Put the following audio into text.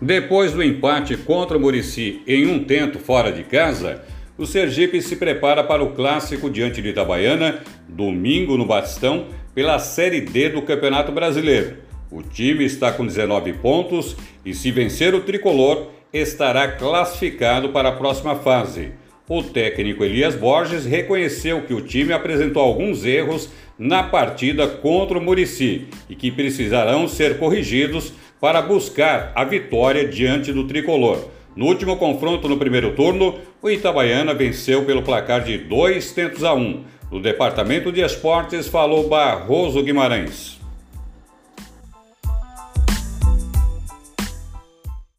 Depois do empate contra o Murici em um tento fora de casa, o Sergipe se prepara para o clássico diante de Itabaiana, domingo no Batistão, pela Série D do Campeonato Brasileiro. O time está com 19 pontos e, se vencer o tricolor, estará classificado para a próxima fase. O técnico Elias Borges reconheceu que o time apresentou alguns erros na partida contra o Murici e que precisarão ser corrigidos para buscar a vitória diante do tricolor. No último confronto no primeiro turno, o Itabaiana venceu pelo placar de 2 tentos a 1. Um. No departamento de esportes falou Barroso Guimarães.